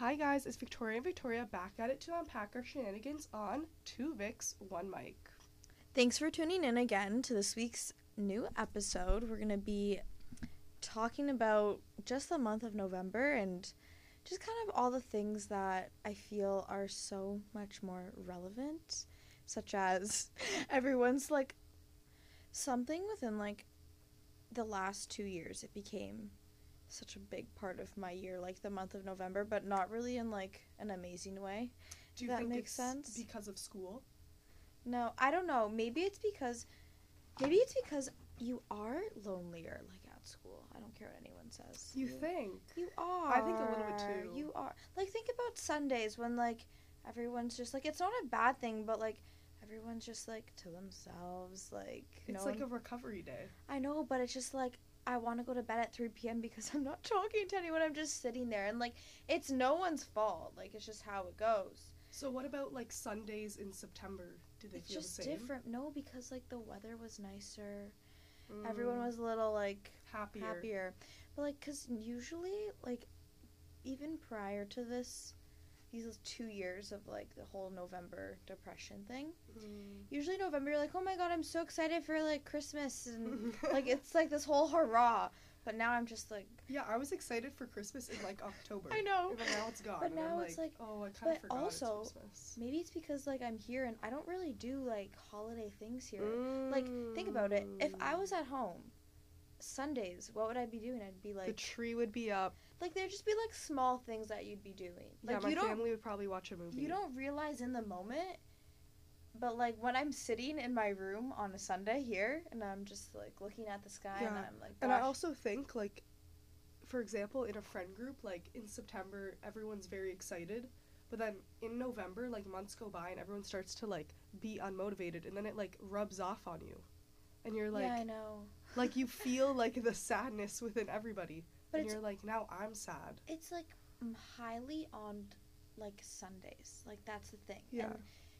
Hi guys, it's Victoria and Victoria back at it to unpack our shenanigans on two Vics, one mic. Thanks for tuning in again to this week's new episode. We're going to be talking about just the month of November and just kind of all the things that I feel are so much more relevant, such as everyone's like something within like the last two years, it became such a big part of my year, like the month of November, but not really in like an amazing way. Do you That think makes sense. because of school? No, I don't know. Maybe it's because maybe it's because you are lonelier like at school. I don't care what anyone says. You think? You are. I think a little bit too. You are. Like think about Sundays when like everyone's just like it's not a bad thing, but like everyone's just like to themselves like It's no like one- a recovery day. I know, but it's just like I want to go to bed at 3 p.m. because I'm not talking to anyone. I'm just sitting there and like it's no one's fault. Like it's just how it goes. So what about like Sundays in September? Do they it's feel just the same? different. No, because like the weather was nicer. everyone Mm, was a little like happier. happier but like because usually like even prior to this these two years of like the whole november depression thing Mm. usually november you're like oh my god i'm so excited for like christmas and like it's like this whole hurrah but now i'm just like yeah, I was excited for Christmas in like October. i know But now it's gone. But and I'm now like, it's like- oh, I kind of forgot also, it's Christmas. maybe it's because like i'm here and i don't really do like holiday things here like, think about it if i was at home sundays what would i be doing i'd be like the tree would be up. Like there'd just be like small things that you'd be doing. Like yeah, my you don't family would probably watch a movie. you don't realize in the moment but like when i'm sitting in my room on a sunday here and i'm just like looking at the sky and i'm like And I also think, like, for example, in a friend group, like in September, everyone's very excited. But then in November, like months go by and everyone starts to like be unmotivated, and then it like rubs off on you, and you're like, yeah i know. like you feel like the sadness within everybody, but you're like, now I'm sad. it's like highly on like sundays. Like that's the thing. Yeah. and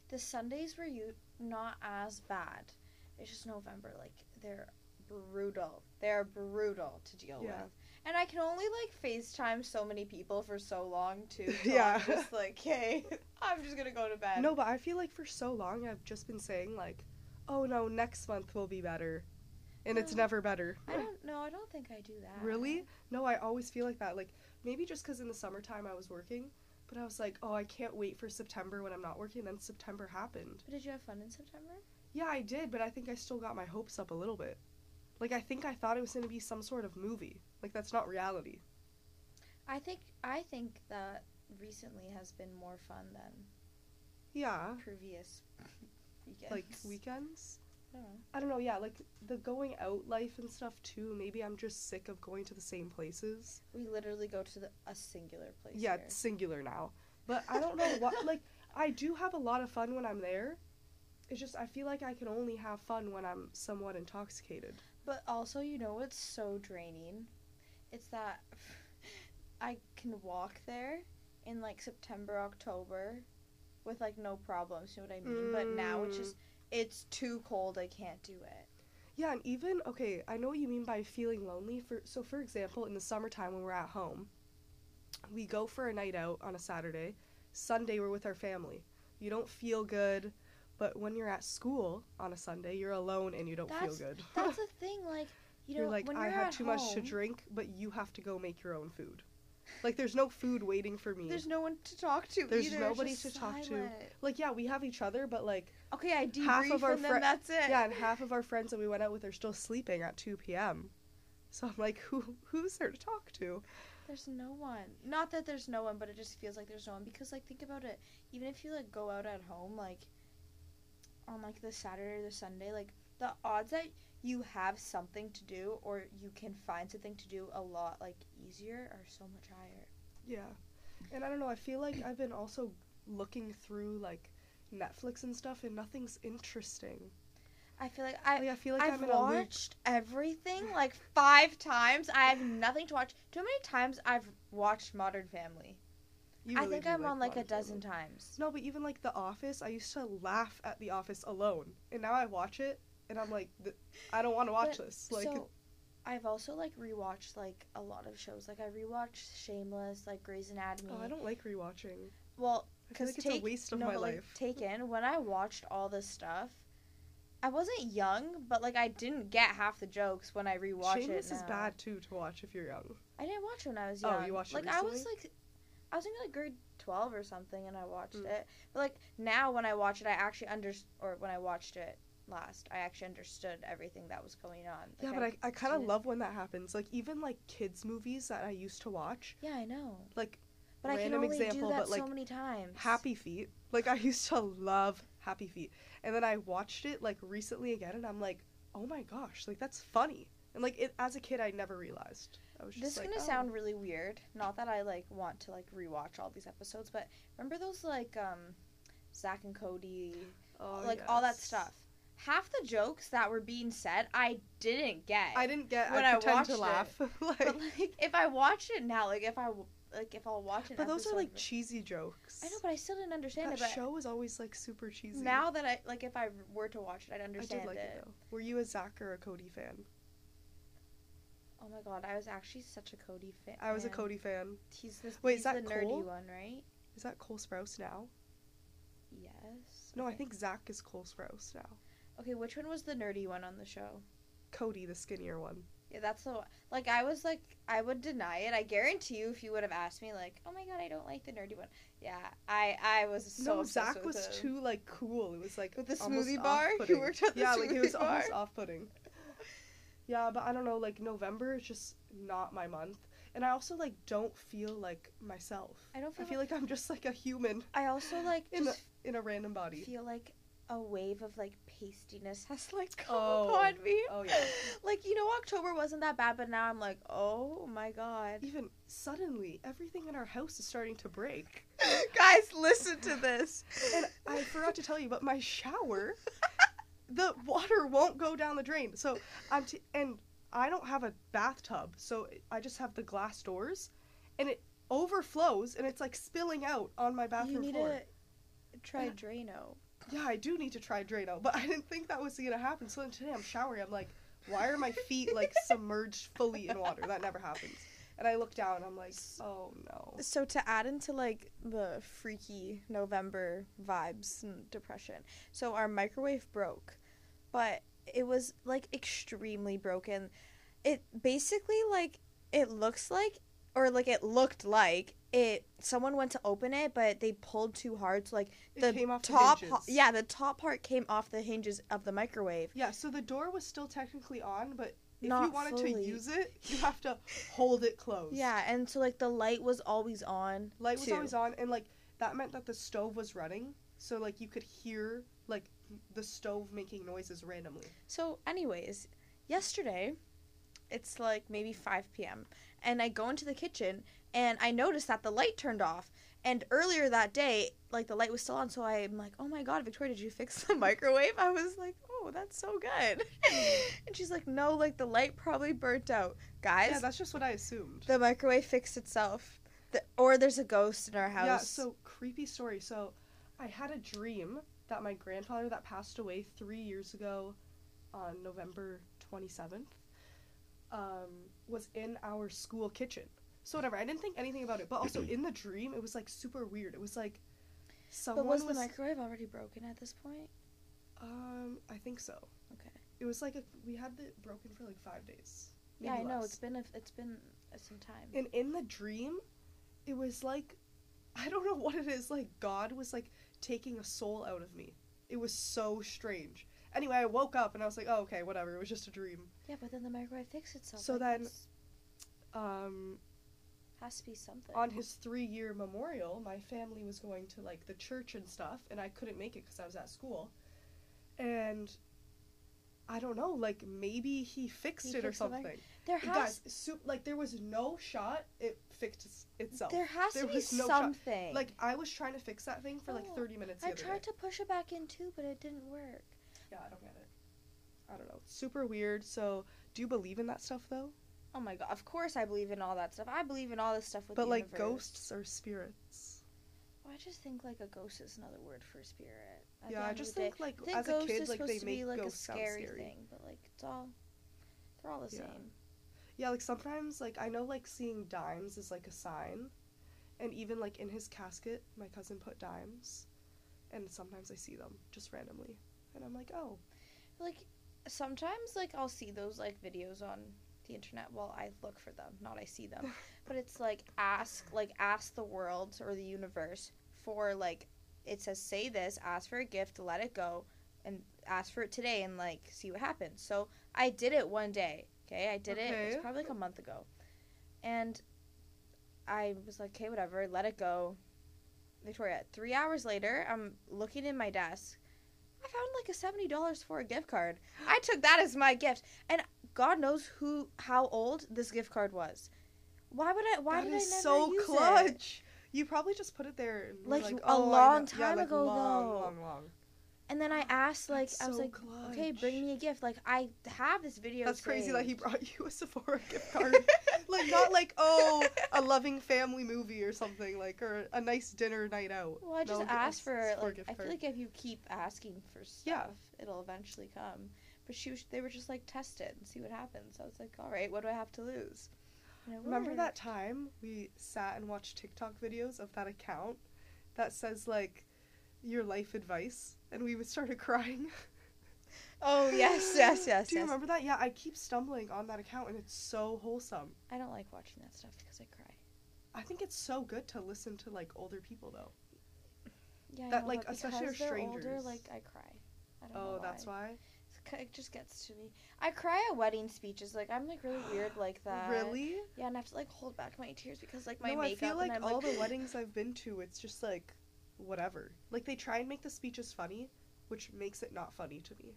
the sundays were you not as bad. It's just november. Like they're brutal. They're brutal to deal Yeah. with. And i can only like facetime so many people for so long too. So Yeah. i'm just like hey i'm just gonna go to bed. No, but I feel like for so long I've just been saying like, oh no, next month will be better, and it's never better. I don't know. I don't think I do that. Really? No, I always feel like that. Like maybe just because in the summertime I was working, but I was like, oh, I can't wait for September when I'm not working. Then September happened. But did you have fun in September? Yeah, I did, but I think I still got my hopes up a little bit. Like I think I thought it was gonna be some sort of movie. Like that's not reality. I think I think that recently has been more fun than Yeah, previous weekends. like weekends. I don't know. I don't know. Yeah, like the going out life and stuff too. Maybe I'm just sick of going to the same places. We literally go to the, a singular place. Yeah, here. it's singular now. But I don't know what. Like I do have a lot of fun when I'm there. It's just I feel like I can only have fun when I'm somewhat intoxicated. But also, you know it's so draining? It's that I can walk there in like September, October with like no problems. You know what I mean? But now it's Mm. just it's too cold. I can't do it. Yeah, and even okay, I know what you mean by feeling lonely. For so, for example, in the summertime when we're at home, we go for a night out on a Saturday. Sunday we're with our family. You don't feel good, but when you're at school on a Sunday, you're alone and you don't That's- feel good. That's the thing. Like you know, you're like, when I had too much to drink, but you have to go make your own food. Like, there's no food waiting for me. There's no one to talk to. There's either. Nobody to talk to. like, yeah, we have each other, but like, Okay, I debrief Half of our and fri- that's it. yeah, and half of our friends that we went out with are still sleeping at 2 p.m. So I'm like, who who's there to talk to? There's no one. Not that there's no one, but it just feels like there's no one because like think about it. Even if you like go out at home like on like the Saturday or the Sunday, like the odds that you have something to do or you can find something to do a lot like easier or so much higher. Yeah. And I don't know, I feel like I've been also looking through like Netflix and stuff and nothing's interesting. I feel like I Like I feel like I've am in a loop. watched everything like five times. I have nothing to watch. Too many times I've watched Modern Family. You I think I'm on like a dozen Family. times. No, but even like The Office, I used to laugh at The Office alone, and now I watch it and I'm like, th- I don't want to watch But- this. Like, so I've also like rewatched like a lot of shows. Like I rewatched Shameless, like Grey's Anatomy. Oh, I don't like rewatching. Well, because like it's a take waste of no, my like, life. Taken. When I watched all this stuff, I wasn't young, but like I didn't get half the jokes when I rewatched it. Shameless is bad too to watch if you're young. I didn't watch it when I was young. Oh, you watched it like I was like, I was in like grade twelve or something, and I watched Mm. it. But like now, when I watch it, I actually under or when I watched it last, I actually understood everything that was going on. yeah, but I, I kind of love when that happens. Like even like kids movies that I used to watch, Yeah, I know. like But I can Random only example, do that but, so like, many times. Happy Feet. Like I used to love Happy Feet, and then I watched it like recently again, and I'm like, oh my gosh, like that's funny. And like it, as a kid, I never realized. I was just This is like, gonna oh. sound really weird. Not that I like want to like rewatch all these episodes, but remember those like um, Zack and Cody, oh, like all that stuff. Half the jokes that were being said, I didn't get. I didn't get. When I I pretend to watched laugh. like, But like, if I watched it now, like if I like if I'll watch it, but those are like cheesy jokes. I know, but I still didn't understand that it. Show is always like super cheesy. now that I like, if I were to watch it, I'd I understand did like it. it. though. Were you a Zack or a Cody fan? Oh my god, I was actually such a Cody fan. I was a Cody fan. He's the Wait, he's is that the nerdy Cole? one, right? Is that Cole Sprouse now? Yes. No, I think Zack is Cole Sprouse now. Okay, which one was the nerdy one on the show? Cody, the skinnier one. Yeah, that's the one. Like, I was like, I would deny it. I guarantee you, if you would have asked me, like, oh my god, I don't like the nerdy one. Yeah, I I was so no, Zack was him. too like cool. It was like With the smoothie bar? He worked at the yeah, like he was bar? almost off-putting. Yeah, but I don't know. Like November is just not my month, and I also like don't feel like myself. I don't I feel. feel like I'm just like a human I also like in just in a random body. feel like a wave of like pastiness has like come Oh. upon me. Oh yeah. Like you know, October wasn't that bad, but now I'm like, oh my god. Even suddenly, everything in our house is starting to break. Guys, listen to this. And I forgot to tell you, but my shower, the water won't go down the drain. So I'm t- and I don't have a bathtub, so I just have the glass doors, and it overflows and it's like spilling out on my bathroom you need floor. to try Yeah. Drano. Yeah, I do need to try Drano, but I didn't think that was gonna happen. So then today I'm showering. I'm like, why are my feet like submerged fully in water? That never happens. And I look down. I'm like, oh no. So to add into like the freaky November vibes and depression, so our microwave broke, but it was like extremely broken. It basically like it looks like or like it looked like it someone went to open it but they pulled too hard so like the top the yeah the top part came off the hinges of the microwave Yeah, so the door was still technically on, but if you Not wanted to use it, you have to hold it closed. yeah and so like the light was always on Light was too. always on, and like that meant that the stove was running, so like you could hear like the stove making noises randomly. So, anyways, yesterday, it's like maybe 5 p.m., and I go into the kitchen and I noticed that the light turned off. And earlier that day, like the light was still on, so I'm like, oh my god, Victoria, did you fix the microwave? I was like, oh, that's so good. and she's like, no, like the light probably burnt out. Guys, yeah, that's just what I assumed. the microwave fixed itself. The, or there's a ghost in our house. Yeah, so creepy story. So I had a dream that my grandfather that passed away three years ago on November 27th um, was in our school kitchen. So whatever, I didn't think anything about it, but also in the dream, it was like super weird. It was like someone but was, was, the microwave already broken at this point? um, I think so. Okay. It was like a, we had it broken for like five days. Yeah, I maybe know. It's been a, it's been some time. And in the dream, it was like I don't know what it is. Like God was like taking a soul out of me. It was so strange. Anyway, I woke up and I was like, oh okay, whatever. It was just a dream. Yeah, but then the microwave fixed itself. So like, then- it's- Um, has to be something. on his three-year memorial, my family was going to like the church and stuff, and I couldn't make it because I was at school. And I don't know, like maybe he fixed He it or fixed the mic- something. there has Guys, su- like there was no shot. It fixed itself. there has there to be no shot. something. Like I was trying to fix that thing for like Oh, 30 minutes. The I tried day. to push it back in too, but it didn't work. Yeah, I don't get it. I don't know. It's super weird. So, do you believe in that stuff though? Oh my god! Of course, I believe in all that stuff. I believe in all this stuff with but the like universe. ghosts or spirits. Well, I just think like a ghost is another word for spirit. At yeah, I just the day. think like I think as a kid, like they make be like a ghosts scary scary. thing, but like it's all they're all the Yeah. same. Yeah, like sometimes like I know like seeing dimes is like a sign. And even like in his casket, my cousin put dimes. And sometimes I see them just randomly. And I'm like, "Oh, Like sometimes like I'll see those like videos on the internet. Well, I look for them, not I see them. but it's like ask like ask the world or the universe for like it says say this, ask for a gift, let it go and ask for it today and like see what happens. So I did it one day. Okay, I did it. It was probably like a month ago, and I was like, okay, whatever, let it go. Victoria, three hours later, I'm looking in my desk. I found like a seventy dollars for a gift card. I took that as my gift, and God knows who, how old this gift card was. Why would I? Why that did I never so use it? clutch." You probably just put it there Like, like, a "Oh, I long time yeah, like ago, long, though. long, long. And then I asked, like, That's I was so like, okay, bring me a gift. Like, I have this video. That's crazy that he brought you a Sephora gift card. like not like oh a loving family movie or something like or a nice dinner night out. Well, I just No, asked for Sephora like I feel like if you keep asking for stuff, Yeah. it'll eventually come. But she was, they were just like test it and see what happens. I was like, all right, what do I have to lose? Remember that time we sat and watched TikTok videos of that account that says like your life advice and we would started crying. Oh yes, yes, yes, Do you yes. remember that? Yeah, I keep stumbling on that account and it's so wholesome. I don't like watching that stuff because I cry. I think it's so good to listen to like older people though. Yeah, I That, know, like, especially because our they're older, strangers. like I cry. I don't oh, know Oh, why. that's why. It just gets to me. I cry at wedding speeches. Like I'm like really weird like that. Really? Yeah, and I have to like hold back my tears because like my no, I makeup. feel like all like, the weddings I've been to, it's just like whatever. Like they try and make the speeches funny, which makes it not funny to me.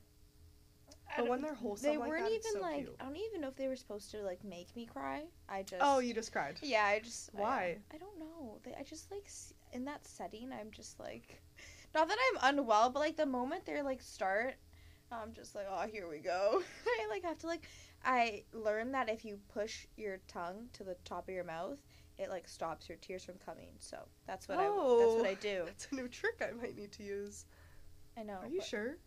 But when they're wholesome they like weren't that, even so like cute. I don't even know if they were supposed to like make me cry. I just Oh, you just cried. yeah, I just Why? I, don't know. They, I just like in that setting, I'm just like, not that I'm unwell, but like the moment they're like start, I'm just like, oh, here we go. I like have to like, I learned that if you push your tongue to the top of your mouth, it like stops your tears from coming. So that's what I that's what I Oh. do. That's a new trick I might need to use. I know. Are you sure?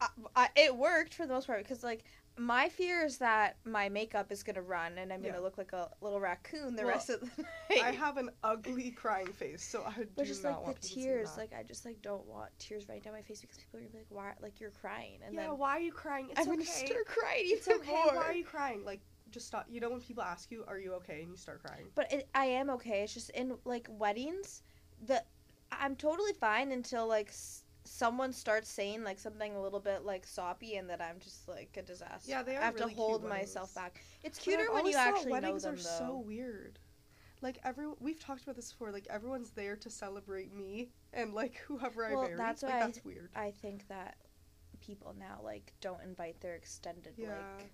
I, I, it worked for the most part because like my fear is that my makeup is gonna run and I'm gonna look like a little raccoon the Well, rest of the night. I have an ugly crying face, so I do but just not like want the people to see tears, like I just like don't want tears running down my face because people are gonna be like, "Why? Like you're crying?" And yeah, then why are you crying? It's I'm okay. gonna start crying It's even okay. more. Why are you crying? Like, just stop. You know when people ask you, "Are you okay?" and you start crying. But it, I am okay. It's just in like weddings, the I'm totally fine until like s- someone starts saying like something a little bit like soppy, and that I'm just like a disaster. Yeah, they are I have really to hold myself back. It's cuter when you actually know weddings them are though. so weird. Like every we've talked about this before. Like everyone's there to celebrate me and like whoever I Well, marry. that's like why I- weird. I think that people now like don't invite their extended Yeah, like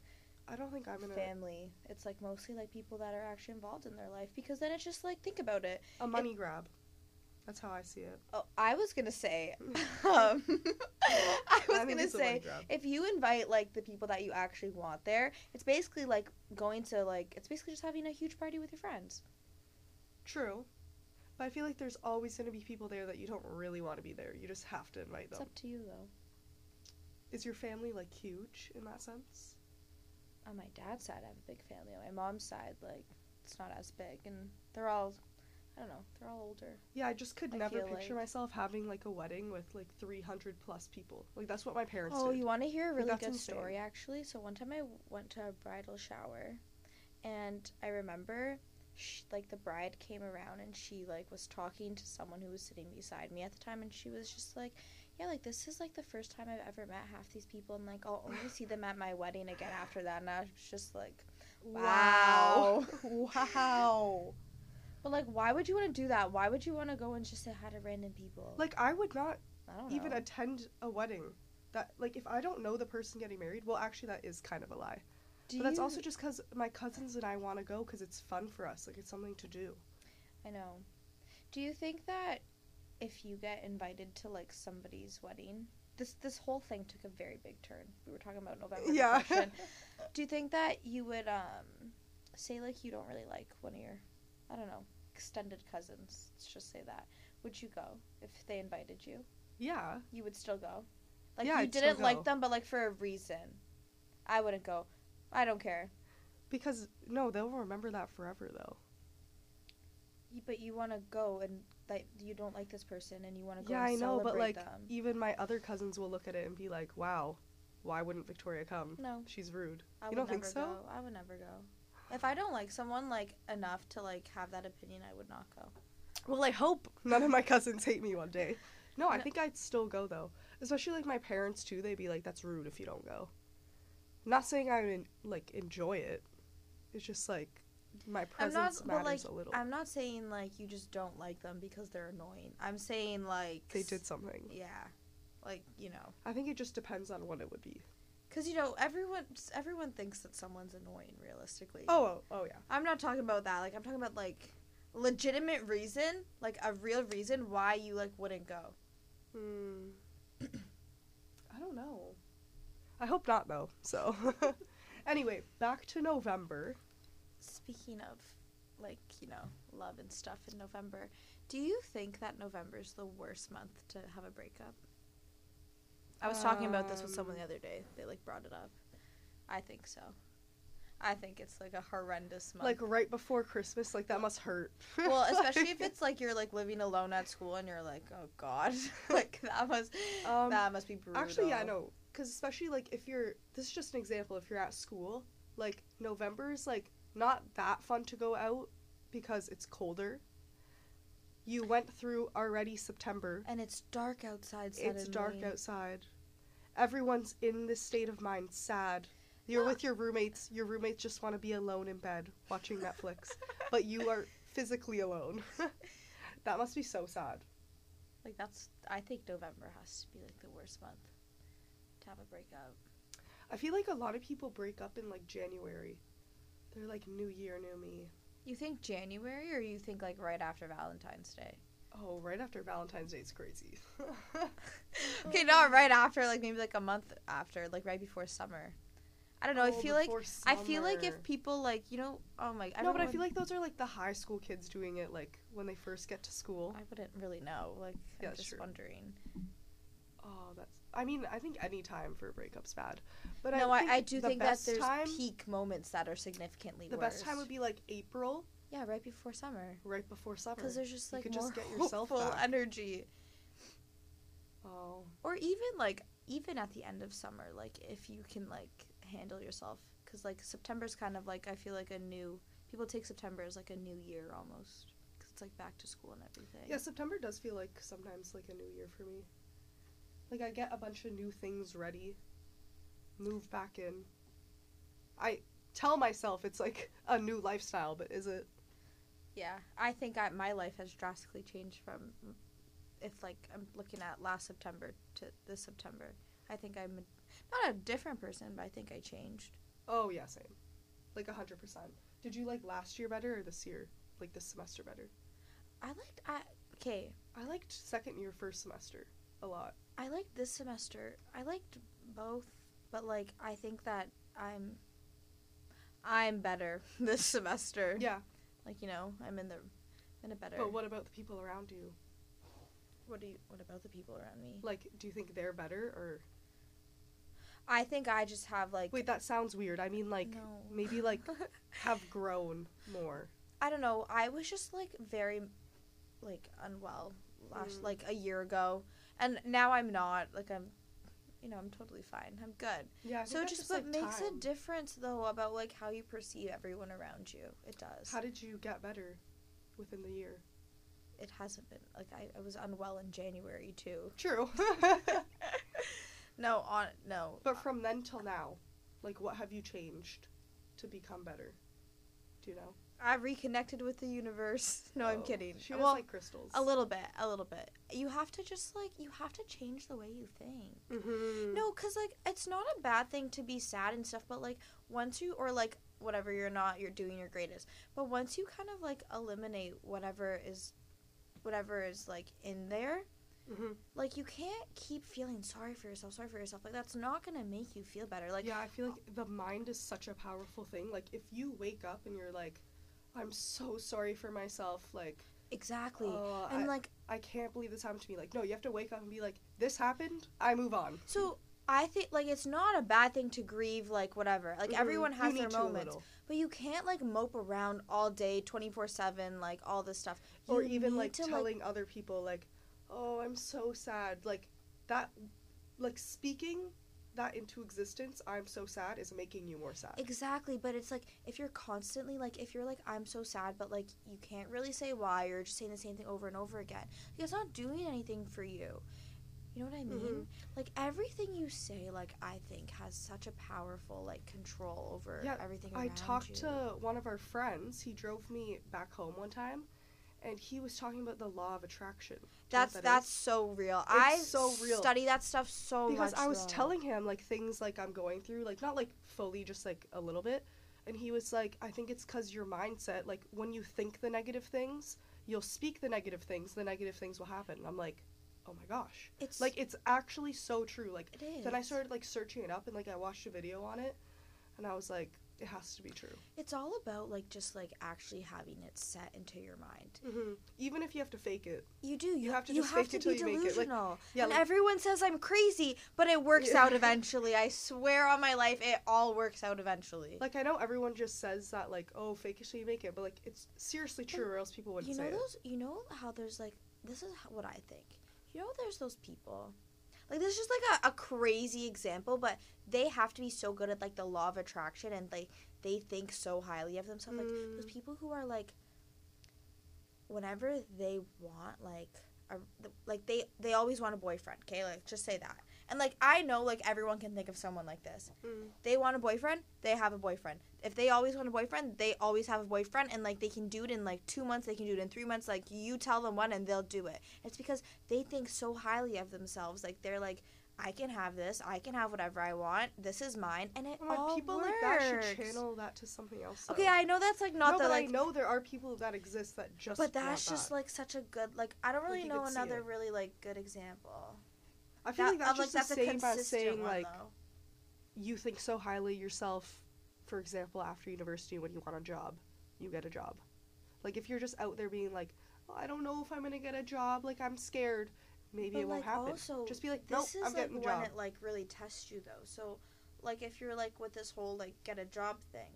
I don't think I'm gonna family. It's like mostly like people that are actually involved in their life because then it's just like think about it. a money grab. That's how I see it. Oh, I was gonna say, um, I was think gonna it's a money say if you invite like the people that you actually want there, it's basically like going to like it's basically just having a huge party with your friends. True. But I feel like there's always going to be people there that you don't really want to be there. You just have to invite them. It's up to you though. Is your family like huge in that sense? On my dad's side, I have a big family. On my mom's side, like it's not as big, and they're all, I don't know, they're all older. Yeah, I just could I never picture like- myself having like a wedding with like 300 plus people. Like that's what my parents Oh, did. you want to hear a Like, really that's good insane. story actually? So one time I went to a bridal shower, and I remember, sh like the bride came around and she like was talking to someone who was sitting beside me at the time, and she was just like, "Yeah, like this is like the first time I've ever met half these people, and like I'll only see them at my wedding again after that." And I was just like, Wow. wow. "But like, why would you want to do that? Why would you want to go and just say hi to random people?" Like I would not I don't even attend a wedding. That like if I don't know the person getting married, well actually that is kind of a lie. Do but that's you- also just cuz my cousins and I want to go cuz it's fun for us. Like it's something to do. I know. Do you think that if you get invited to like somebody's wedding, this this whole thing took a very big turn. We were talking about November Yeah. Do you think that you would um say like you don't really like one of your I don't know, extended cousins, let's just say that. Would you go if they invited you? yeah. You would still go? Like Yeah, you I'd didn't like them but like for a reason. I wouldn't go. I don't care. Because no, they'll remember that forever though. But you want to go and like you don't like this person and you want to go Yeah, and I know, but like them. even my other cousins will look at it and be like, "Wow, why wouldn't Victoria come? No, She's rude." I You don't think so? go. I would never go. If I don't like someone like enough to like have that opinion, I would not go. Well, I hope none of my cousins hate me one day. No, I No. think I'd still go though. Especially like my parents too. They'd be like, "That's rude if you don't go." not saying I would like enjoy it. It's just like my I'm presence not, but like matters a little. I'm not saying like you just don't like them because they're annoying. I'm saying like they did something. Yeah, like you know, I think it just depends on what it would be. Because you know everyone everyone thinks that someone's annoying. Realistically, Oh, oh, oh yeah. I'm not talking about that. Like I'm talking about like legitimate reason, like a real reason why you like wouldn't go. Hmm. I don't know. I hope not though. So, anyway, back to November. Speaking of like you know love and stuff in November, do you think that November's the worst month to have a breakup? I was talking about this with someone the Um, other day. They like brought it up. I think so. I think it's like a horrendous month. Like right before Christmas, like that must hurt. well, especially if it's like you're like living alone at school and you're like, oh god, like that must Um, that must be brutal. Actually, yeah, no. Because especially like if you're, this is just an example. If you're at school, like November is like not that fun to go out because it's colder. You went through already September. And it's dark outside. Suddenly. It's dark outside. Everyone's in this state of mind, sad. You're with your roommates. Your roommates just want to be alone in bed watching Netflix, but you are physically alone. that must be so sad. Like that's. I think November has to be like the worst month to have a breakup. I feel like a lot of people break up in like January. They're like New Year, New Me. You think January, or you think like right after Valentine's Day? Oh, right after Valentine's Day is crazy. Okay, not right after. Like maybe like a month after, like right before summer. I don't know. I Oh, feel like before I feel like if people like you know, oh my. I no, but I feel like those are like the high school kids doing it, like when they first get to school. I wouldn't really know. Like Yeah, I'm just sure. wondering. Oh, that's. I mean, I think any time for a breakup's bad, but no, I, I, think I do the think that there's time, peak moments that are significantly the worse. best time would be like April, yeah, right before summer. right before summer. Because there's just You like could more just get yourself hopeful back. energy, Oh, or even like even at the end of summer, like if you can like handle yourself, because like September's kind of like I feel like a new people take September as like a new year almost, because it's like back to school and everything. yeah. September does feel like sometimes like a new year for me. Like I get a bunch of new things ready, move back in. I tell myself it's like a new lifestyle, but is it? Yeah, I think I, my life has drastically changed from if like I'm looking at last September to this September. I think I'm a, not a different person, but I think I changed. Oh yeah, same. Like a hundred percent. Did you like last year better or this year? Like this semester better? I liked I okay. I liked second year first semester a lot. I liked this semester. I liked both, but like I think that I'm I'm better this semester. Yeah, Like you know, I'm in the in a better. but what about the people around you? what do you what about the people around me? Like, do you think they're better or? I think I just have like Wait, that sounds weird. I mean, like no. maybe like have grown more. I don't know. I was just like very like unwell last Mm. like a year ago, and now I'm not. Like I'm, you know, I'm totally fine. I'm good. Yeah. So just, like, what makes a difference though about like how you perceive everyone around you. It does. How did you get better within the year? it hasn't been like I, I was unwell in January too. True. No, on no. but uh, from then till now, like, what have you changed to become better? Do you know? I reconnected with the universe. No, I'm Oh, kidding. She was well, like crystals. a little bit, a little bit. You have to just like you have to change the way you think. Mm-hmm. No, cause like it's not a bad thing to be sad and stuff, but like once you or like whatever you're not, you're doing your greatest. But once you kind of like eliminate whatever is, whatever is like in there, Mm-hmm. like you can't keep feeling sorry for yourself, sorry for yourself. Like that's not gonna make you feel better. Like yeah, I feel like the mind is such a powerful thing. Like, if you wake up and you're like, I'm so sorry for myself, like, exactly. oh, and I, like I can't believe this happened to me. Like, no, you have to wake up and be like, this happened, I move on. so I think like it's not a bad thing to grieve like whatever. Like Mhm. everyone has their moments. But you can't like mope around all day 24/7 like all this stuff. or even like to, telling other people like oh i'm so sad like that like speaking that into existence i'm so sad is making you more sad Exactly, but it's like if you're constantly like if you're like I'm so sad, but like you can't really say why, you're just saying the same thing over and over again. Like, it's not doing anything for you. You know what I mean? Mhm. Like everything you say, like I think has such a powerful like control over Yeah, everything. i talked you. to one of our friends he drove me back home one time and he was talking about the law of attraction Do you know what That's that that's is? so real. I so real. study that stuff so because i was though. telling him like things like i'm going through like not like fully just like a little bit and he was like i think it's because your mindset like when you think the negative things you'll speak the negative things the negative things will happen and i'm like oh my gosh it's like it's actually so true like it is. then i started like searching it up and like i watched a video on it and i was like it has to be true It's all about like just like actually having it set into your mind. hmm even if you have to fake it You do. You, have to you just have fake to it till you make it, like- yeah and like, everyone says I'm crazy, but it works Yeah. out eventually. I swear on my life, it all works out eventually. like i know everyone just says that like oh fake it till you make it but like it's seriously true or else people wouldn't you know say it those. You know how there's like this is what I think. You know, there's those people. Like this is just like a, a crazy example, but they have to be so good at like the law of attraction and like they think so highly of themselves. Like those Mm. people who are like whenever they want like a, like they they always want a boyfriend okay like just say that and like i know like everyone can think of someone like this Mm. they want a boyfriend they have a boyfriend if they always want a boyfriend they always have a boyfriend and like they can do it in like two months they can do it in three months like you tell them one and they'll do it it's because they think so highly of themselves like they're like i can have this i can have whatever i want this is mine and it Well, all people works. like that should channel that to something else okay i know that's like not no, the but like I know there are people that exist that just. but that's just that. like such a good like I don't really you know another really like good example. I feel That- like that's just that's the same as saying one, like though. you think so highly yourself. For example, after university, when you want a job, you get a job. Like if you're just out there being like, oh, I don't know if I'm gonna get a job. Like I'm scared. Maybe But, it won't like, happen. Also, just be like, nope, is I'm like getting a when job. it like really tests you though. So, like if you're like with this whole like get a job thing,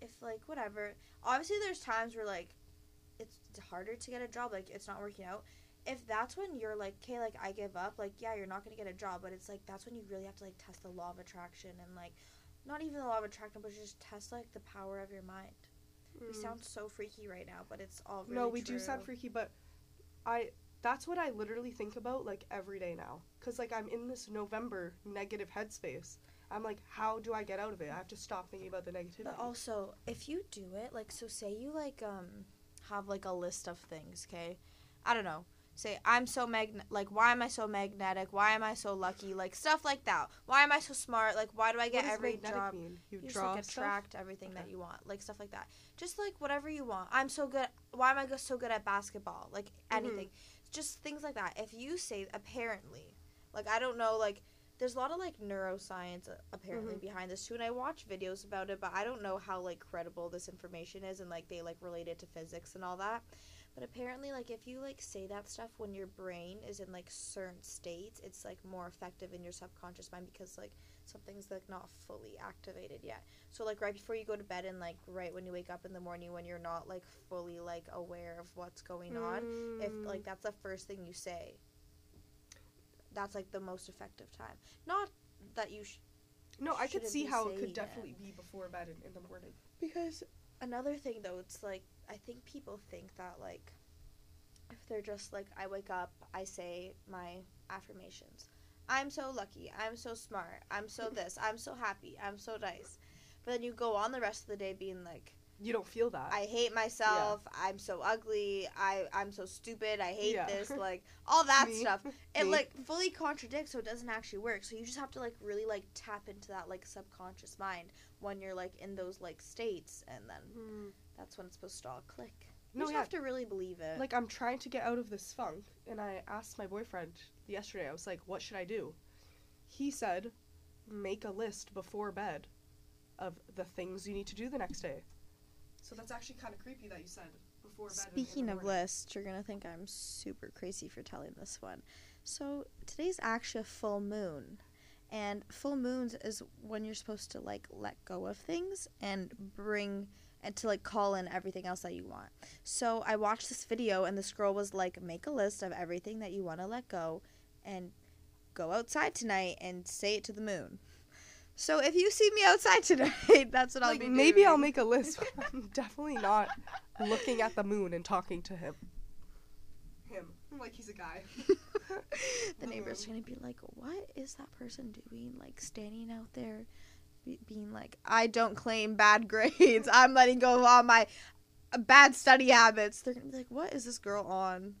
if like whatever, obviously there's times where like it's harder to get a job, like it's not working out. If that's when you're like, okay, like I give up, like yeah, you're not gonna get a job, but it's like that's when you really have to like test the law of attraction and like not even the law of attraction, but just test like the power of your mind. We Mm. sound so freaky right now, but it's all really no, we do sound freaky, but I that's what I literally think about like every day now. Cause like I'm in this November negative headspace. I'm like, how do I get out of it? I have to stop thinking about the negativity. But also, if you do it, like, so say you like um have like a list of things, okay? I don't know. Say I'm so magnet. Like, why am I so magnetic? Why am I so lucky? Like stuff like that. Why am I so smart? Like, why do I get every job? mean? You, You just draw like stuff? attract everything that you want, like stuff like that. Just like whatever you want. I'm so good. Why am I so good at basketball? Like Mm-hmm. anything, just things like that. If you say apparently, like I don't know, like there's a lot of like neuroscience uh, apparently Mhm. behind this too, and I watch videos about it, but I don't know how like credible this information is, and like they like relate it to physics and all that. But apparently, like if you like say that stuff when your brain is in like certain states, it's like more effective in your subconscious mind because like something's like not fully activated yet. So like right before you go to bed and like right when you wake up in the morning when you're not like fully like aware of what's going on, if Mm. like that's the first thing you say, that's like the most effective time. Not that you sh- no, I could see how it saying could it. definitely be before bed in, in the morning. because another thing though, it's like I think people think that like if they're just like I wake up, I say my affirmations. I'm so lucky. I'm so smart. I'm so this. I'm so happy. I'm so nice. But then you go on the rest of the day being like, You don't feel that. I hate myself. I'm so ugly. I I'm so stupid. I hate Yeah. this. Like all that Me. stuff. It Me. like fully contradicts, so it doesn't actually work. So you just have to like really like tap into that like subconscious mind when you're like in those like states, and then Mm. That's when it's supposed to all click. You No, just yeah. have to really believe it. Like I'm trying to get out of this funk, and I asked my boyfriend yesterday. I was like, "What should I do?" He said, "Make a list before bed of the things you need to do the next day." So that's actually kind of creepy that you said before bed. in- in the Speaking of lists, you're gonna think I'm super crazy for telling this one. So today's actually a full moon, And full moons is when you're supposed to like let go of things and bring and to like call in everything else that you want. So I watched this video and this girl was like make a list of everything that you want to let go and go outside tonight and say it to the moon. So if you see me outside tonight, that's what I'll Like be maybe I'll make a list, but I'm definitely not looking at the moon and talking to him. Him, like he's a guy. the neighbors are gonna be like, "What is that person doing? Like standing out there, be- being like, I don't claim bad grades. I'm letting go of all my uh, bad study habits." They're gonna be like, "What is this girl on?"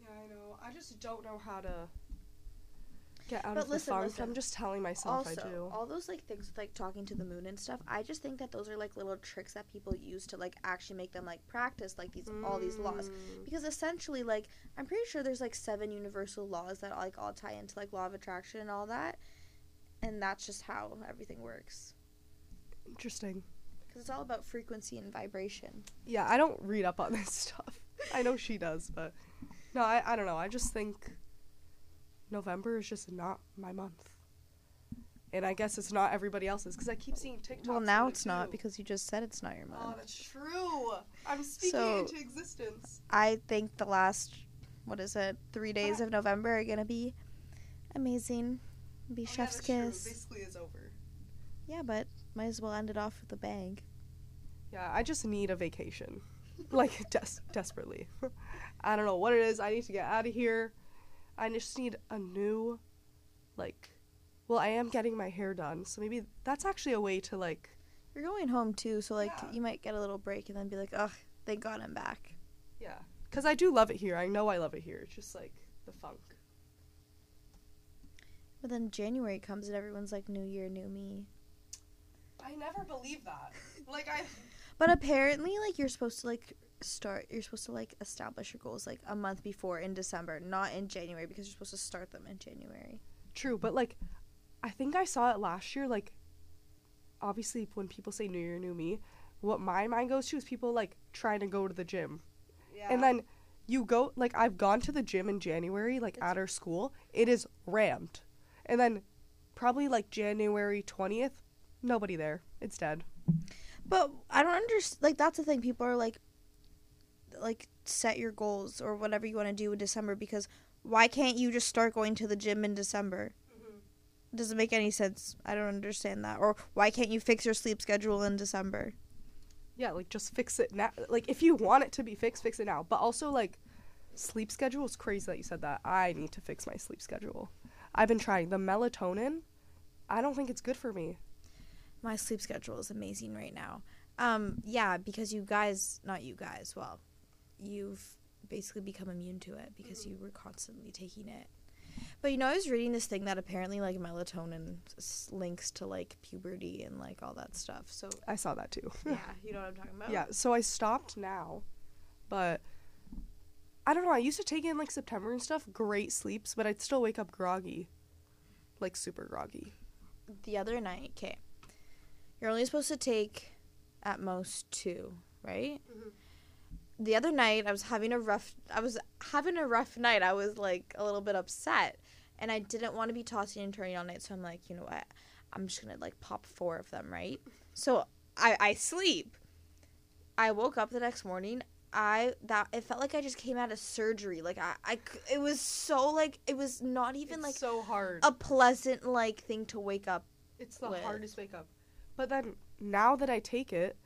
Yeah, I know. I just don't know how to get out But of listen, the funk. listen. I'm just telling myself also, I do. all those like things with like talking to the moon and stuff. I just think that those are like little tricks that people use to like actually make them like practice like these all these laws. Mm. Because essentially, like, I'm pretty sure there's like seven universal laws that like all tie into like law of attraction and all that, and that's just how everything works. Interesting. Because it's all about frequency and vibration. Yeah, I don't read up on this stuff. I know she does, but no, I, I don't know. I just think November is just not my month. And I guess it's not everybody else's because I keep seeing TikToks. well, now it it's not because you just said it's not your month. Oh, that's true. I'm speaking So- into existence. I think the last, what is it, three days Ah. of November are gonna be amazing. Be Oh, yeah, chef's true. kiss. Basically, is over. Yeah, but might as well end it off with a bang. Yeah, I just need a vacation, like des- desperately. I don't know what it is. I need to get out of here. I just need a new, like, well, I am getting my hair done, so maybe that's actually a way to like. You're going home too, so like Yeah. you might get a little break and then be like, ugh, thank God I'm back. Yeah, because I do love it here. I know I love it here. It's just like the funk. But then January comes and everyone's like, New Year, new me. I never believe that. Like I. But apparently, like you're supposed to like start. You're supposed to like establish your goals like a month before in December, not in January, because you're supposed to start them in January. True, but like, I think I saw it last year. Like, obviously, when people say New Year, New Me, what my mind goes to is people like trying to go to the gym. Yeah. And then you go like I've gone to the gym in January, like It's- at our school. It is rammed. And then probably like January twentieth, nobody there. It's dead. But I don't understand. Like that's the thing. People are like, like set your goals or whatever you want to do in December because why can't you just start going to the gym in December? Mm-hmm. Doesn't make any sense. I don't understand that. Or why can't you fix your sleep schedule in December? Yeah, like just fix it now. Like if you want it to be fixed, fix it now. But also like sleep schedule is crazy that you said that. I need to fix my sleep schedule. I've been trying the melatonin. I don't think it's good for me. My sleep schedule is amazing right now. Um, yeah, because you guys, not you guys, well, you've basically become immune to it because you were constantly taking it. But you know, I was reading this thing that apparently like melatonin s- links to like puberty and like all that stuff. So I saw that too. yeah, you know what I'm talking about. Yeah, so I stopped now, but I don't know. I used to take in like September and stuff. Great sleeps, but I'd still wake up groggy, like super groggy. The other night, okay, you're only supposed to take at most two, right? Mhm. the other night I was having a rough I was having a rough night. I was like a little bit upset and I didn't want to be tossing and turning all night, so I'm like, you know what? I'm just gonna like pop four of them, right? So I I sleep. I woke up the next morning. I that it felt like I just came out of surgery. Like I, I it was so like it was not even It's like so hard. a pleasant like thing to wake up. it's the with. hardest wake up. But then now that I take it,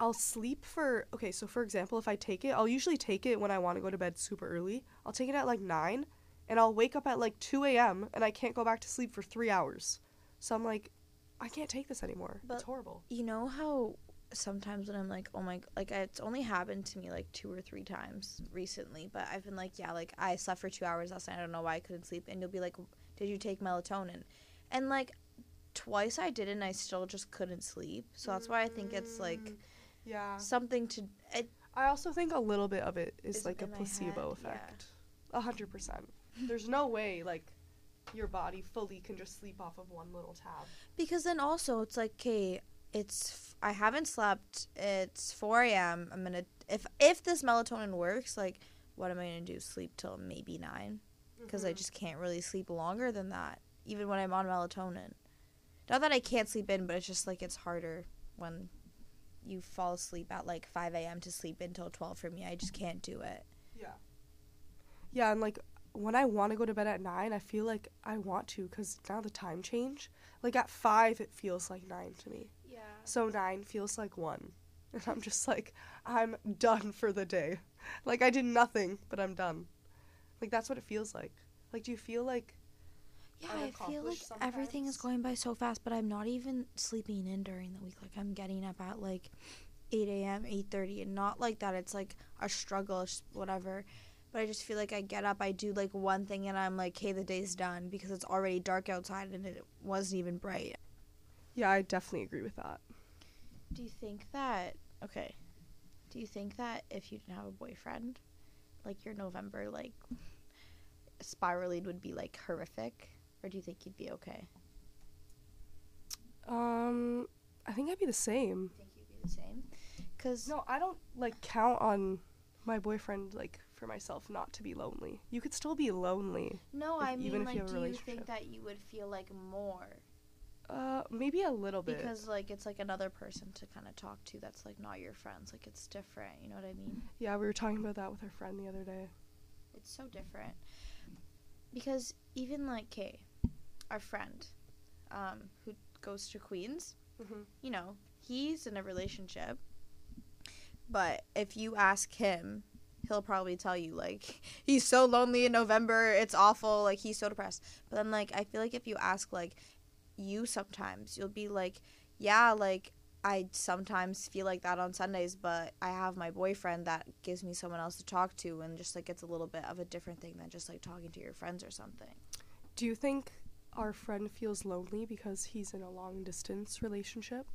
I'll sleep for okay. So for example, if I take it, I'll usually take it when I want to go to bed super early. I'll take it at like nine, and I'll wake up at like two a.m. and I can't go back to sleep for three hours. So I'm like, I can't take this anymore. But- it's horrible. You know how sometimes when I'm like, oh my, like it's only happened to me like two or three times recently, but I've been like, yeah, like I slept for two hours last night. I don't know why I couldn't sleep, and you'll be like, did you take melatonin? And like twice I did, and I still just couldn't sleep. So that's why I think it's like Mm, yeah. something to. It, I also think a little bit of it is Is like a placebo effect. A hundred percent. There's no way like your body fully can just sleep off of one little tab. because then also it's like, okay, it's I haven't slept. It's four a.m. I'm gonna if if this melatonin works, like, what am I gonna do? Sleep till maybe nine. because I Mhm. just can't really sleep longer than that. even when I'm on melatonin. Not that I can't sleep in, but it's just like it's harder when you fall asleep at like 5 a.m. to sleep until 12 for me. I just can't do it. Yeah. Yeah, and like when I want to go to bed at nine, I feel like I want to because now the time change. Like at five, it feels like nine to me. Yeah. So nine feels like one. And I'm just like, I'm done for the day. Like I did nothing, but I'm done. Like that's what it feels like. Like, do you feel like Yeah, I feel like unaccomplished everything is going by so fast, but I'm not even sleeping in during the week. Like I'm getting up at like 8 a.m., 8:30, and not like that. It's like a struggle, whatever. But I just feel like I get up, I do like one thing, and I'm like, hey, the day's done," because it's already dark outside and it wasn't even bright. Yeah, I definitely agree with that. Do you think that okay? Do you think that if you didn't have a boyfriend, like your November like spiraling would be like horrific, or do you think you'd be okay? Um, I think I'd be the same. think you'd be the same? Cause No, I don't like count on my boyfriend like for myself not to be lonely. You could still be lonely. no, if- I mean even if like, you do you think that you would feel like more Uh, maybe a little bit. because like it's like another person to kind of talk to that's like not your friends, like it's different. You know what I mean? yeah, we were talking about that with our friend the other day. It's so different. Because even like Kay, our friend, um, who goes to Queens, Mm-hmm. you know, he's in a relationship. But if you ask him, he'll probably tell you like he's so lonely in November, it's awful, like he's so depressed. But then like I feel like if you ask like you sometimes, you'll be like, yeah, like I sometimes feel like that on Sundays, but I have my boyfriend that gives me someone else to talk to and just like it's a little bit of a different thing than just like talking to your friends or something. Do you think our friend feels lonely because he's in a long distance relationship?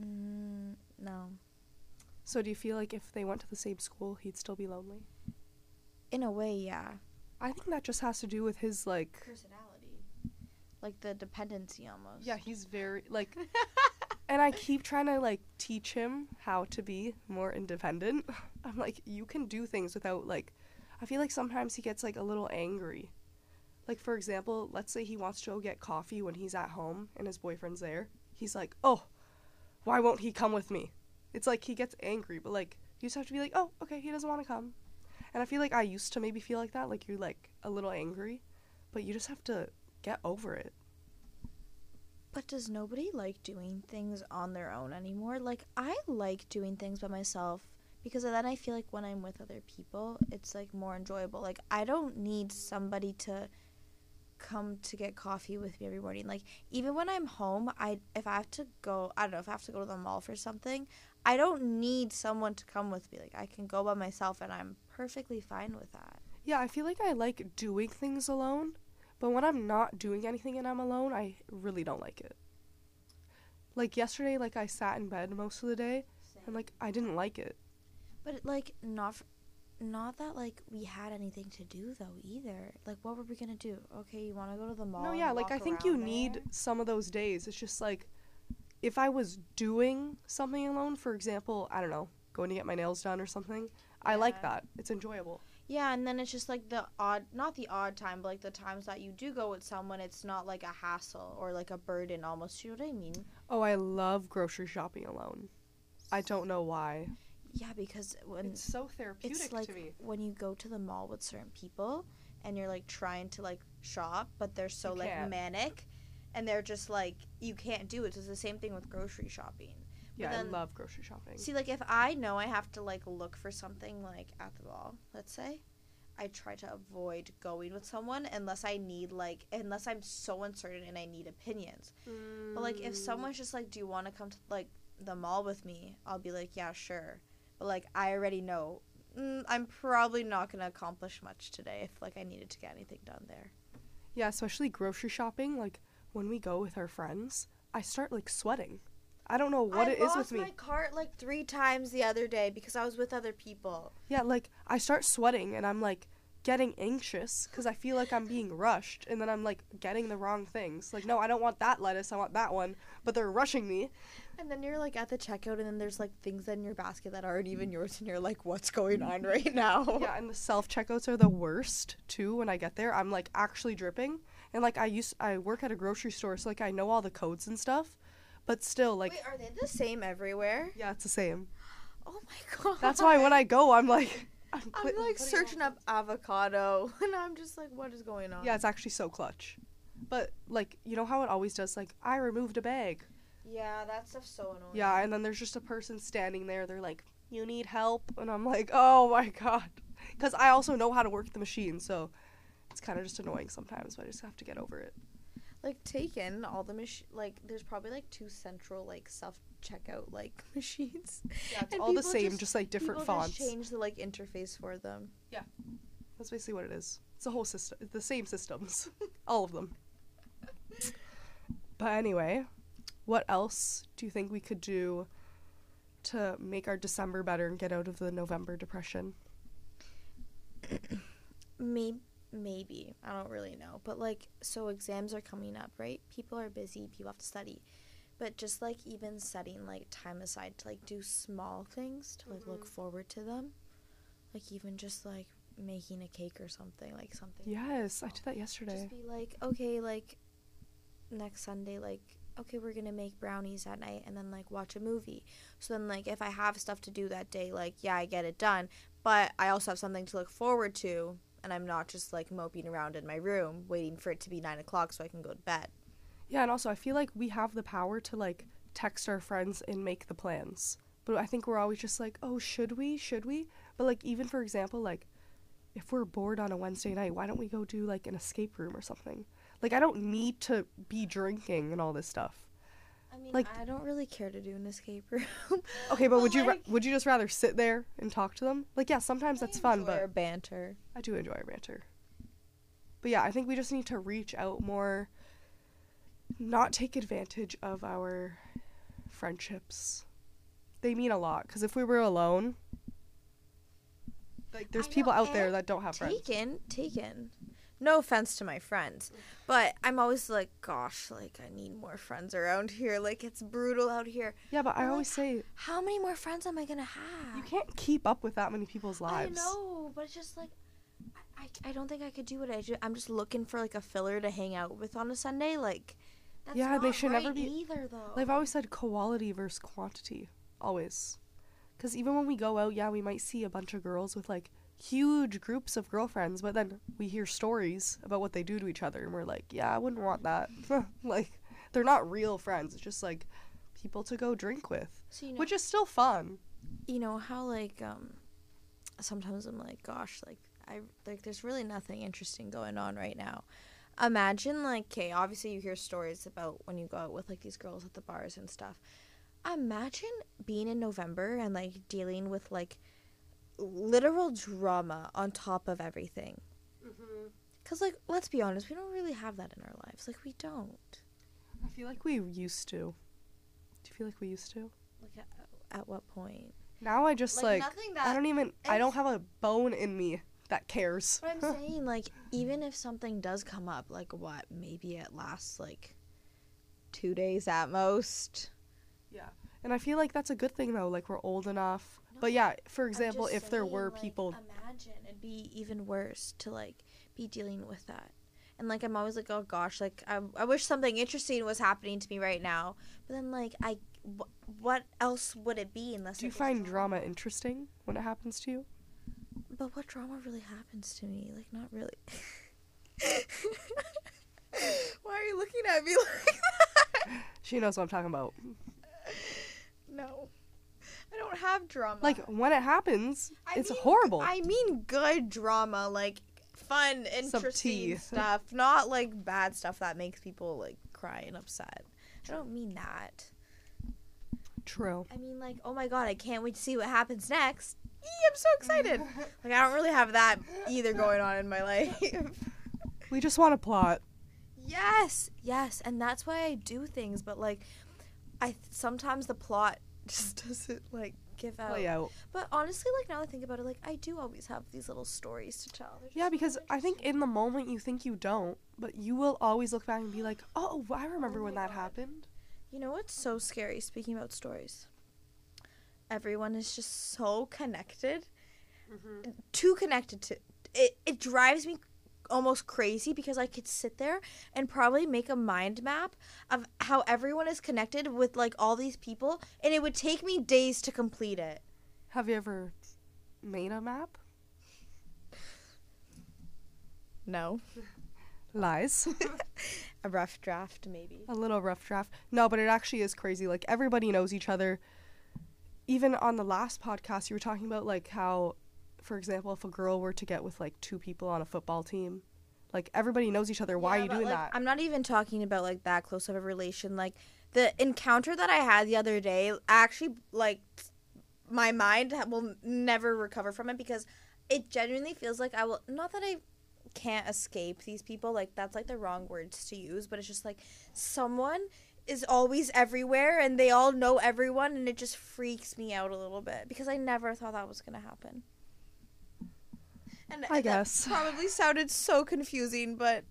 Mm, no. So do you feel like if they went to the same school, he'd still be lonely? In a way, yeah. I think that just has to do with his like personality like the dependency almost yeah, he's very like and I keep trying to like teach him how to be more independent. I'm like you can do things without like I feel like sometimes he gets like a little angry. Like for example, let's say he wants to go get coffee when he's at home and his boyfriend's there. He's like, "Oh, why won't he come with me?" It's like he gets angry, but like you just have to be like, "Oh, okay, he doesn't want to come." And I feel like I used to maybe feel like that, like you're like a little angry, but you just have to get over it. but does nobody like doing things on their own anymore like i like doing things by myself because then i feel like when i'm with other people it's like more enjoyable like i don't need somebody to come to get coffee with me every morning like even when i'm home i if i have to go i don't know if i have to go to the mall for something i don't need someone to come with me like i can go by myself and i'm perfectly fine with that Yeah, I feel like I like doing things alone, but when I'm not doing anything and I'm alone, I really don't like it. Like yesterday, like I sat in bed most of the day, and like I didn't like it. But like not f- not that like we had anything to do though either. Like what were we going to do? Okay, you want to go to the mall? no, yeah, like I think you around need some of those days. It's just like if I was doing something alone, for example, I don't know, going to get my nails done or something, I like that. It's enjoyable. Yeah, and then it's just like the odd not the odd time, but like the times that you do go with someone, it's not like a hassle or like a burden almost. You know what I mean? Oh, I love grocery shopping alone. I don't know why. Yeah, because when It's so therapeutic it's like to me. when you go to the mall with certain people and you're like trying to like shop but they're so You like can't. manic and they're just like you can't do it so it's the same thing with grocery shopping Yeah, then- I love grocery shopping. see like if i know i have to like look for something like at the mall let's say i try to avoid going with someone unless i need like unless i'm so uncertain and i need opinions but like if Mm. someone's just like do you want to come to like the mall with me i'll be like yeah sure but like i already know mm, i'm probably not going to accomplish much today if like i needed to get anything done there Yeah, especially grocery shopping. Like when we go with our friends, I start like sweating. I don't know what I it is with me. I lost my cart like three times the other day because i was with other people Yeah, like I start sweating and I'm like getting anxious because I feel like I'm being rushed and then I'm like getting the wrong things. Like, no, I don't want that lettuce. I want that one. But they're rushing me. And then you're like at the checkout, and then there's like things in your basket that aren't even mm. yours, and you're like, what's going on right now? Yeah, and the self checkouts are the worst too. When I get there, I'm like actually dripping, and like I used I work at a grocery store, so like I know all the codes and stuff, but still like Wait, are they the same everywhere? yeah, it's the same. Oh my god. That's why when I go, I'm like I'm, I'm like putting all searching up avocado, and I'm just like, what is going on? Yeah, it's actually so clutch. But like, you know how it always does like I removed a bag. Yeah, that stuff's so annoying. Yeah, and then there's just a person standing there. They're like, "You need help?" And I'm like, "Oh my god." Cuz I also know how to work the machine, so it's kind of just annoying sometimes, but I just have to get over it. like taken all the mach- like there's probably like two central like self checkout like machines. Yeah, it's And all the same, just- just, like different fonts. Just change the like interface for them. Yeah, that's basically what it is. It's a whole system, the same systems, all of them. But anyway, what else do you think we could do to make our December better and get out of the November depression? Maybe maybe I don't really know, but like so exams are coming up, right? People are busy, people have to study. But just like even setting like time aside to like do small things to like look Mhm. forward to them. Like even just like making a cake or something, like something. Yes, I did that yesterday. Just be like, okay, like next Sunday, like, okay, we're gonna make brownies at night and then like watch a movie. So then, like, if I have stuff to do that day, like, yeah, I get it done. But I also have something to look forward to, and I'm not just like moping around in my room waiting for it to be nine o'clock so I can go to bed. Yeah, and also I feel like we have the power to like text our friends and make the plans. But I think we're always just like, "Oh, should we? Should we?" But like even for example, like if we're bored on a Wednesday night, why don't we go do like an escape room or something? Like I don't need to be drinking and all this stuff. I mean, Like- I don't really care to do an escape room. Okay, but would you ra- would you just rather sit there and talk to them? Like yeah, sometimes I that's fun, but our banter. I do enjoy banter. But yeah, I think we just need to reach out more, not take advantage of our friendships. They mean a lot because if we were alone, like there's people out there that don't have friends. Taken, taken. No offense to my friends, but I'm always like, gosh, like I need more friends around here. Like it's brutal out here. Yeah, but I Well, always say How many more friends am I gonna have? you can't keep up with that many people's lives. I know, but it's just like, I, I, I don't think I could do it. I ju- I'm just looking for like a filler to hang out with on a Sunday. Like, that's Yeah, not they should never be- either though. I've always said quality versus quantity, always. Because even when we go out, yeah, we might see a bunch of girls with like huge groups of girlfriends, but then we hear stories about what they do to each other, and we're like, yeah, I wouldn't want that. like, they're not real friends. It's just like people to go drink with, so you know, which is still fun. you know how like um, sometimes I'm like, gosh, like I like there's really nothing interesting going on right now. Imagine like, okay, obviously you hear stories about when you go out with like these girls at the bars and stuff. Imagine being in November and like dealing with like literal drama on top of everything. Mm-hmm. Cause like, let's be honest, we don't really have that in our lives. Like we don't. I feel like we used to. Do you feel like we used to? Like at, at what point? Now I just like, nothing I don't even I don't have a bone in me that cares. But I'm saying, like, even if something does come up, like, what? Maybe it lasts, like, two days at most. Yeah, and I feel like that's a good thing though. Like we're old enough. But yeah, for example, if there were like, people, Imagine it'd be even worse to, like, be dealing with that. And, like, I'm always like, oh gosh, like, I, I wish something interesting was happening to me right now. But then, like, I. Wh- what else would it be unless do you find drama interesting when it happens to you? But what drama really happens to me? Like, not really. Why are you looking at me like that? She knows what I'm talking about. No. I don't have drama. Like when it happens, I it's mean- horrible. I mean good drama, like fun, interesting stuff, not like bad stuff that makes people like cry and upset. I don't mean that. True. I mean like, oh my god, I can't wait to see what happens next. Eee, I'm so excited. like I don't really have that either going on in my life. We just want a plot. Yes, yes, and that's why I do things. But like, I th- sometimes the plot just mm-hmm. doesn't like give out. Play out. But honestly, like now I think about it, like I do always have these little stories to tell. They're Yeah, so because I think in the moment you think you don't, but you will always look back and be like, "Oh, I remember Oh when my that God. happened." You know what's so scary speaking about stories? Everyone is just so connected. Mm-hmm. Too connected to it it drives me almost crazy because I could sit there and probably make a mind map of how everyone is connected with like all these people and it would take me days to complete it. Have you ever made a map? No. Lies. A rough draft maybe. a little rough draft. No, but it actually is crazy. Like everybody knows each other. Even on the last podcast, you were talking about like how, for example, if a girl were to get with like two people on a football team, like everybody knows each other. Why Yeah, are you doing like, that? I'm not even talking about like that close of a relation. Like the encounter that I had the other day, actually, like my mind will never recover from it because it genuinely feels like I will. Not that I can't escape these people. Like that's like the wrong words to use, but it's just like someone is always everywhere and they all know everyone, and it just freaks me out a little bit because I never thought that was gonna happen. And I guess. probably sounded so confusing, but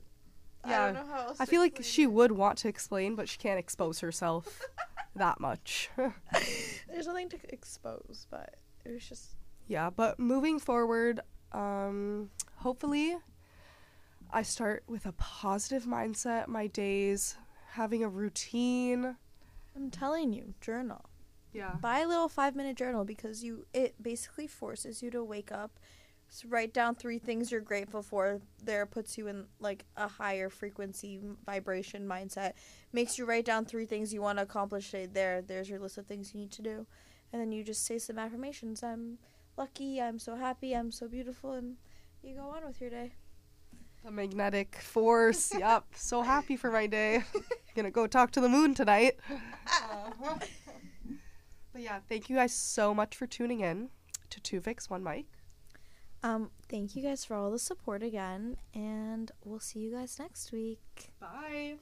I Yeah, don't know how else. I feel like she it. would want to explain, but she can't expose herself that much. There's nothing to expose, but it was just yeah, but moving forward, um, hopefully, I start with a positive mindset. My days, having a routine. I'm telling you, journal. Yeah. Buy a little five minute journal because you it basically forces you to wake up, s- write down three things you're grateful for. There puts you in like a higher frequency vibration mindset. Makes you write down three things you want to accomplish today. There, there's your list of things you need to do, and then you just say some affirmations. I'm lucky. I'm so happy. I'm so beautiful, and you go on with your day. The magnetic force. yep. So happy for my day. Gonna go talk to the moon tonight. but yeah, thank you guys so much for tuning in to Two Vics One Mic. Um, thank you guys for all the support again, and we'll see you guys next week. Bye.